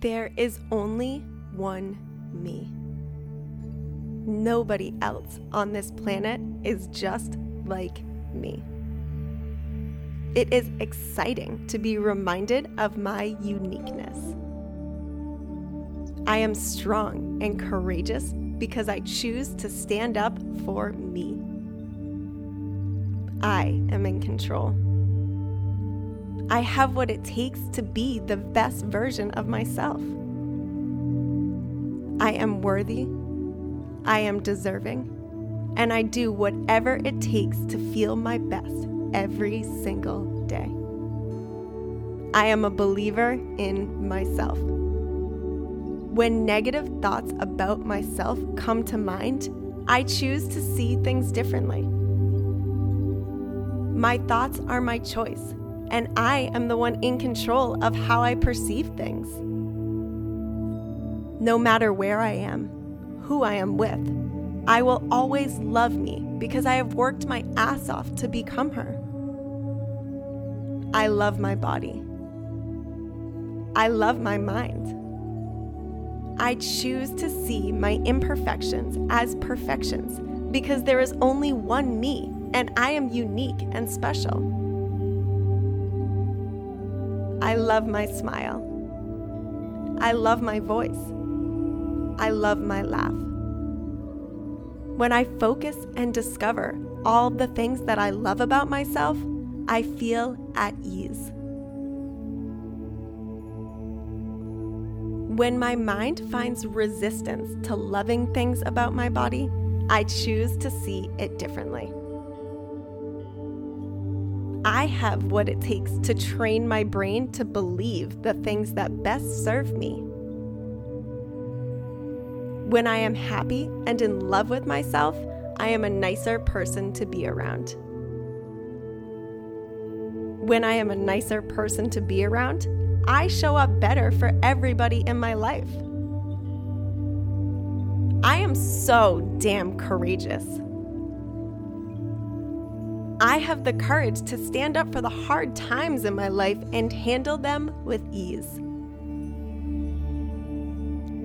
There is only one me. Nobody else on this planet is just like me. It is exciting to be reminded of my uniqueness. I am strong and courageous because I choose to stand up for me. I am in control. I have what it takes to be the best version of myself. I am worthy, I am deserving, and I do whatever it takes to feel my best every single day. I am a believer in myself. When negative thoughts about myself come to mind, I choose to see things differently. My thoughts are my choice, and I am the one in control of how I perceive things. No matter where I am, who I am with, I will always love me because I have worked my ass off to become her. I love my body. I love my mind. I choose to see my imperfections as perfections because there is only one me and I am unique and special. I love my smile. I love my voice. I love my laugh. When I focus and discover all the things that I love about myself, I feel at ease. When my mind finds resistance to loving things about my body, I choose to see it differently. I have what it takes to train my brain to believe the things that best serve me. When I am happy and in love with myself, I am a nicer person to be around. When I am a nicer person to be around, I show up better for everybody in my life. I am so damn courageous. I have the courage to stand up for the hard times in my life and handle them with ease.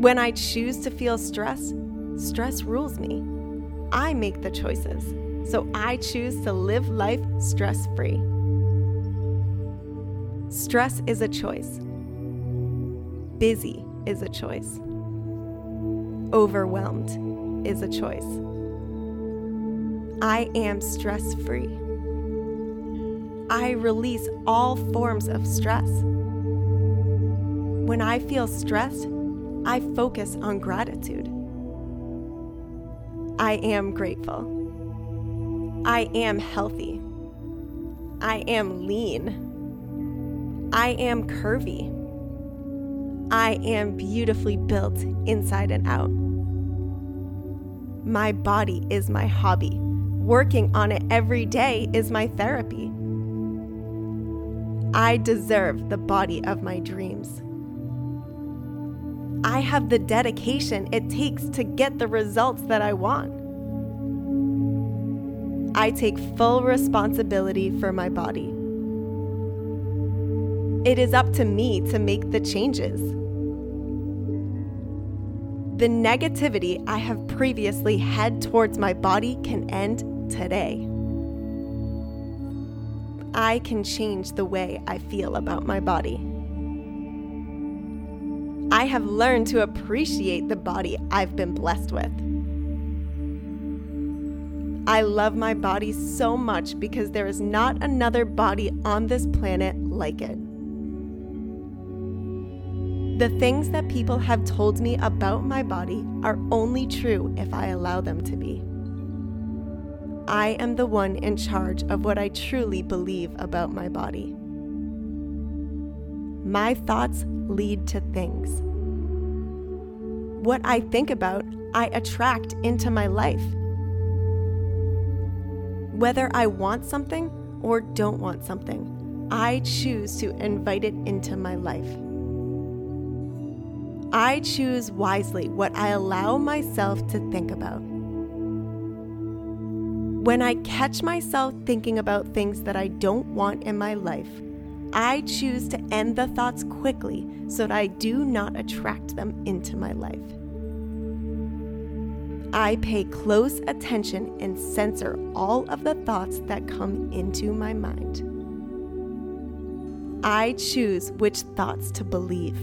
When I choose to feel stress, stress rules me. I make the choices, so I choose to live life stress free. Stress is a choice. Busy is a choice. Overwhelmed is a choice. I am stress free. I release all forms of stress. When I feel stressed, I focus on gratitude. I am grateful. I am healthy. I am lean. I am curvy. I am beautifully built inside and out. My body is my hobby. Working on it every day is my therapy. I deserve the body of my dreams. I have the dedication it takes to get the results that I want. I take full responsibility for my body. It is up to me to make the changes. The negativity I have previously had towards my body can end today. I can change the way I feel about my body. I have learned to appreciate the body I've been blessed with. I love my body so much because there is not another body on this planet like it. The things that people have told me about my body are only true if I allow them to be. I am the one in charge of what I truly believe about my body. My thoughts lead to things. What I think about, I attract into my life. Whether I want something or don't want something, I choose to invite it into my life. I choose wisely what I allow myself to think about. When I catch myself thinking about things that I don't want in my life, I choose to end the thoughts quickly so that I do not attract them into my life. I pay close attention and censor all of the thoughts that come into my mind. I choose which thoughts to believe.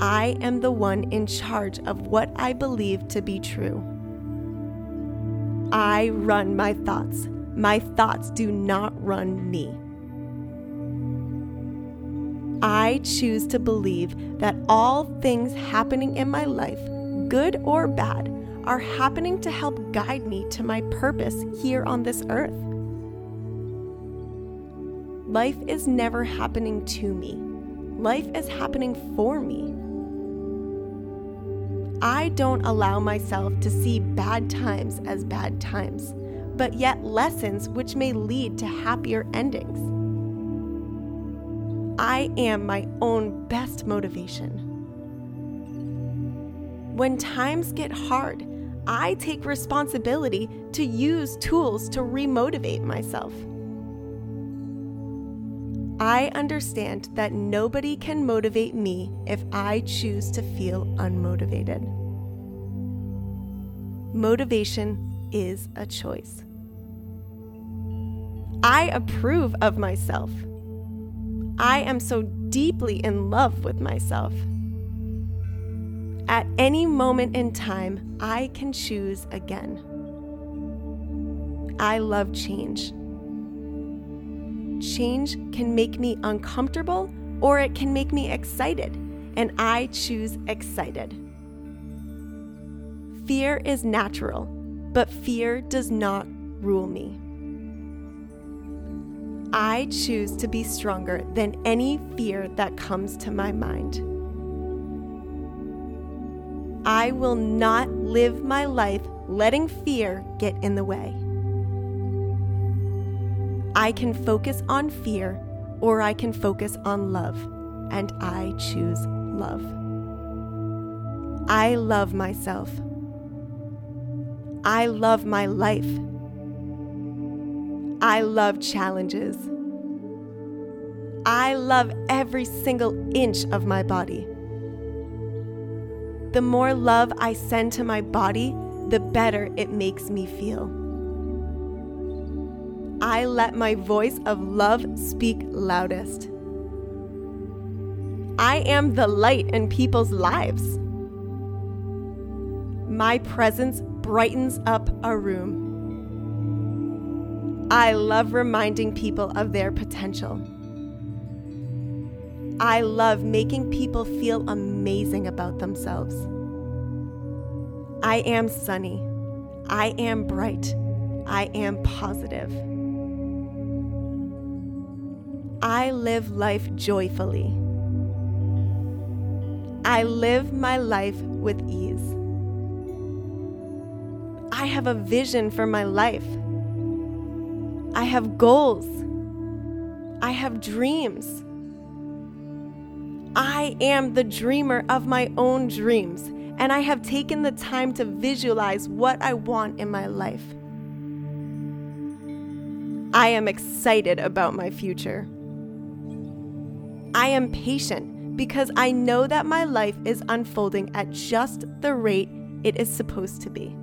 I am the one in charge of what I believe to be true. I run my thoughts. My thoughts do not run me. I choose to believe that all things happening in my life good or bad, are happening to help guide me to my purpose here on this earth. Life is never happening to me, life is happening for me. I don't allow myself to see bad times as bad times, but yet lessons which may lead to happier endings. I am my own best motivation. When times get hard, I take responsibility to use tools to remotivate myself. I understand that nobody can motivate me if I choose to feel unmotivated. Motivation is a choice. I approve of myself. I am so deeply in love with myself. At any moment in time, I can choose again. I love change. Change can make me uncomfortable or it can make me excited, and I choose excited. Fear is natural, but fear does not rule me. I choose to be stronger than any fear that comes to my mind. I will not live my life letting fear get in the way. I can focus on fear or I can focus on love, and I choose love. I love myself. I love my life. I love challenges. I love every single inch of my body the more love I send to my body, the better it makes me feel. I let my voice of love speak loudest. I am the light in people's lives. My presence brightens up a room. I love reminding people of their potential. I love making people feel amazing about themselves. I am sunny. I am bright. I am positive. I live life joyfully. I live my life with ease. I have a vision for my life. I have goals. I have dreams. I am the dreamer of my own dreams, and I have taken the time to visualize what I want in my life. I am excited about my future. I am patient because I know that my life is unfolding at just the rate it is supposed to be.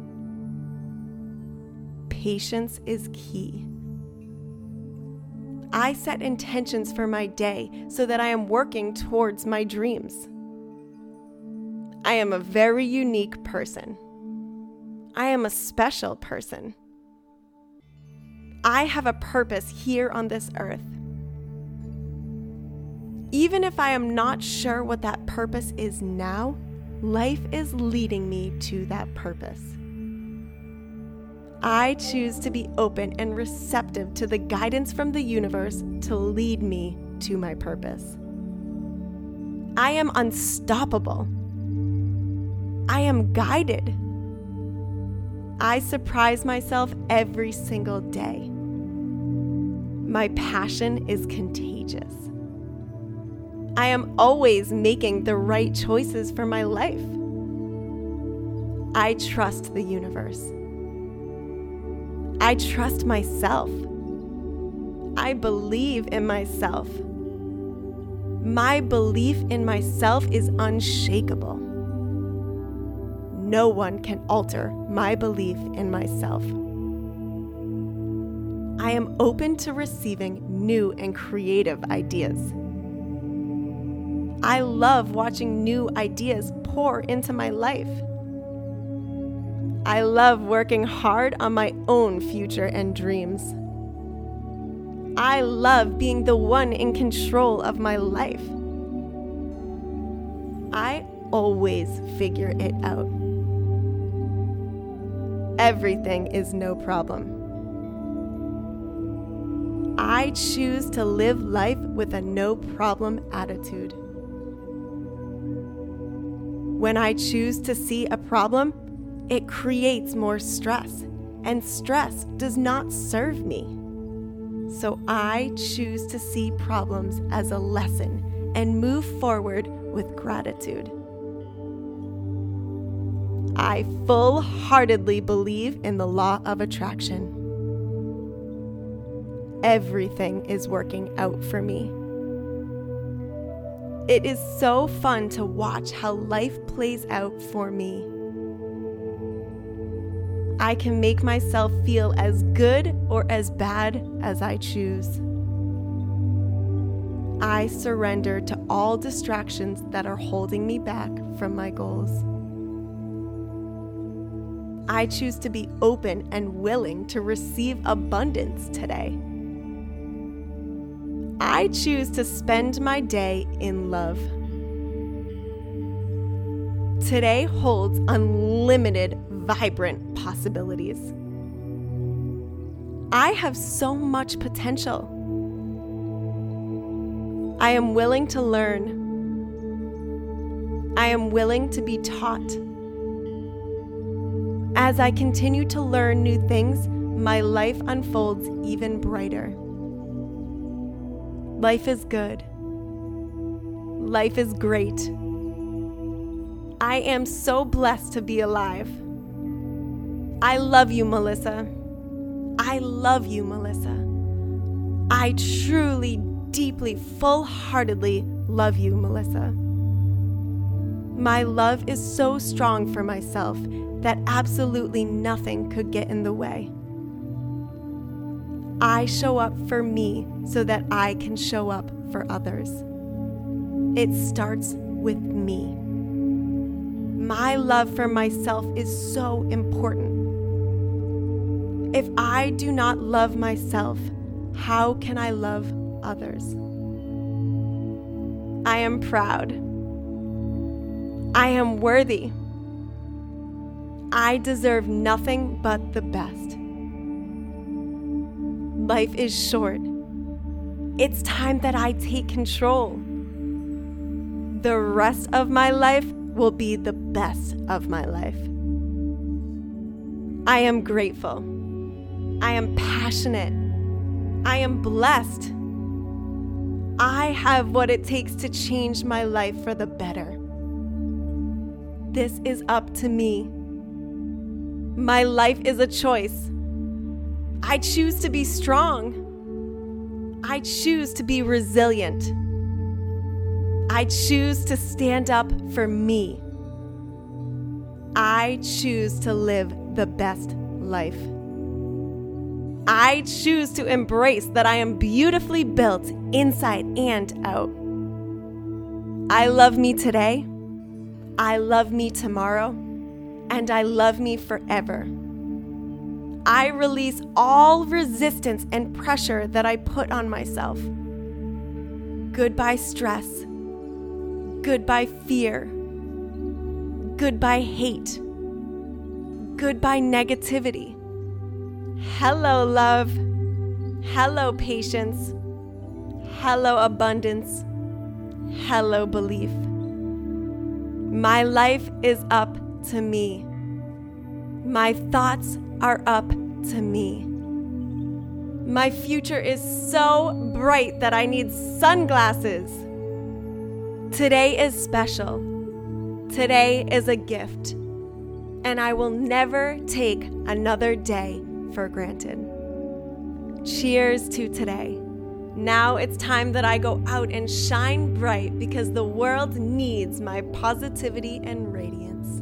Patience is key. I set intentions for my day so that I am working towards my dreams. I am a very unique person. I am a special person. I have a purpose here on this earth. Even if I am not sure what that purpose is now, life is leading me to that purpose. I choose to be open and receptive to the guidance from the universe to lead me to my purpose. I am unstoppable. I am guided. I surprise myself every single day. My passion is contagious. I am always making the right choices for my life. I trust the universe. I trust myself. I believe in myself. My belief in myself is unshakable. No one can alter my belief in myself. I am open to receiving new and creative ideas. I love watching new ideas pour into my life. I love working hard on my own future and dreams. I love being the one in control of my life. I always figure it out. Everything is no problem. I choose to live life with a no problem attitude. When I choose to see a problem, it creates more stress, and stress does not serve me. So I choose to see problems as a lesson and move forward with gratitude. I full heartedly believe in the law of attraction. Everything is working out for me. It is so fun to watch how life plays out for me. I can make myself feel as good or as bad as I choose. I surrender to all distractions that are holding me back from my goals. I choose to be open and willing to receive abundance today. I choose to spend my day in love. Today holds unlimited vibrant possibilities. I have so much potential. I am willing to learn. I am willing to be taught. As I continue to learn new things, my life unfolds even brighter. Life is good. Life is great. I am so blessed to be alive. I love you, Melissa. I love you, Melissa. I truly, deeply, full heartedly love you, Melissa. My love is so strong for myself that absolutely nothing could get in the way. I show up for me so that I can show up for others. It starts with me. My love for myself is so important. If I do not love myself, how can I love others? I am proud. I am worthy. I deserve nothing but the best. Life is short. It's time that I take control. The rest of my life will be the best of my life. I am grateful. I am passionate. I am blessed. I have what it takes to change my life for the better. This is up to me. My life is a choice. I choose to be strong. I choose to be resilient. I choose to stand up for me. I choose to live the best life. I choose to embrace that I am beautifully built inside and out. I love me today, I love me tomorrow, and I love me forever. I release all resistance and pressure that I put on myself. Goodbye, stress. Goodbye, fear. Goodbye, hate. Goodbye, negativity. Hello, love. Hello, patience. Hello, abundance. Hello, belief. My life is up to me. My thoughts are up to me. My future is so bright that I need sunglasses. Today is special. Today is a gift. And I will never take another day for granted. Cheers to today. Now it's time that I go out and shine bright because the world needs my positivity and radiance.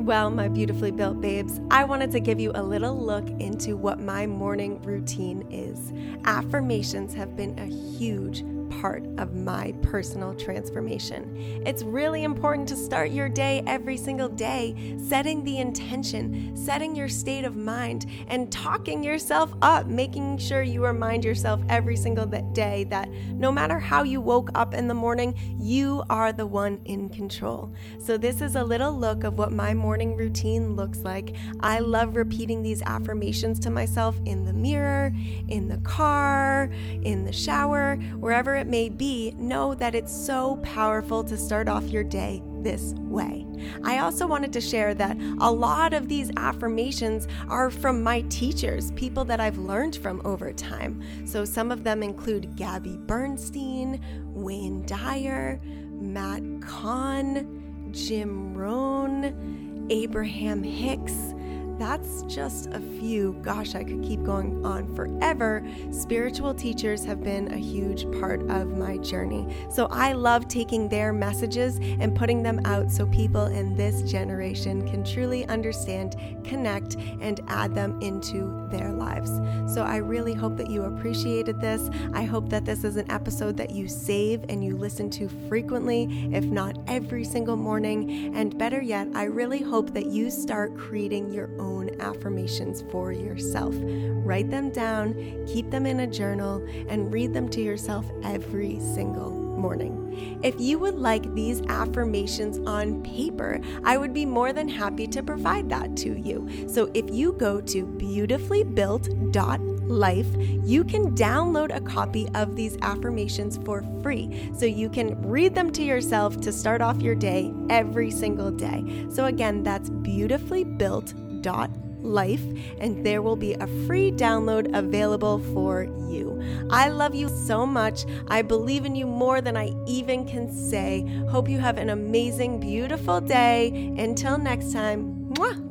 Well, my beautifully built babes, I wanted to give you a little look into what my morning routine is. Affirmations have been a huge part of my personal transformation. It's really important to start your day every single day, setting the intention, setting your state of mind, and talking yourself up, making sure you remind yourself every single day that no matter how you woke up in the morning, you are the one in control. So, this is a little look of what my morning routine looks like. I love repeating these affirmations to myself in the mirror, in the car, in the shower, wherever it may be, know that it's so powerful to start off your day this way. I also wanted to share that a lot of these affirmations are from my teachers, people that I've learned from over time. So some of them include Gabby Bernstein, Wayne Dyer, Matt Kahn, Jim Rohn, Abraham Hicks that's just a few. Gosh, I could keep going on forever. Spiritual teachers have been a huge part of my journey. So I love taking their messages and putting them out so people in this generation can truly understand, connect, and add them into their lives. So I really hope that you appreciated this. I hope that this is an episode that you save and you listen to frequently, if not every single morning. And better yet, I really hope that you start creating your own own affirmations for yourself. Write them down, keep them in a journal, and read them to yourself every single morning. If you would like these affirmations on paper, I would be more than happy to provide that to you. So if you go to beautifullybuilt.life, you can download a copy of these affirmations for free. So you can read them to yourself to start off your day every single day. So again, that's beautifullybuilt.life life and there will be a free download available for you. I love you so much. I believe in you more than I even can say. Hope you have an amazing, beautiful day. Until next time, mwah!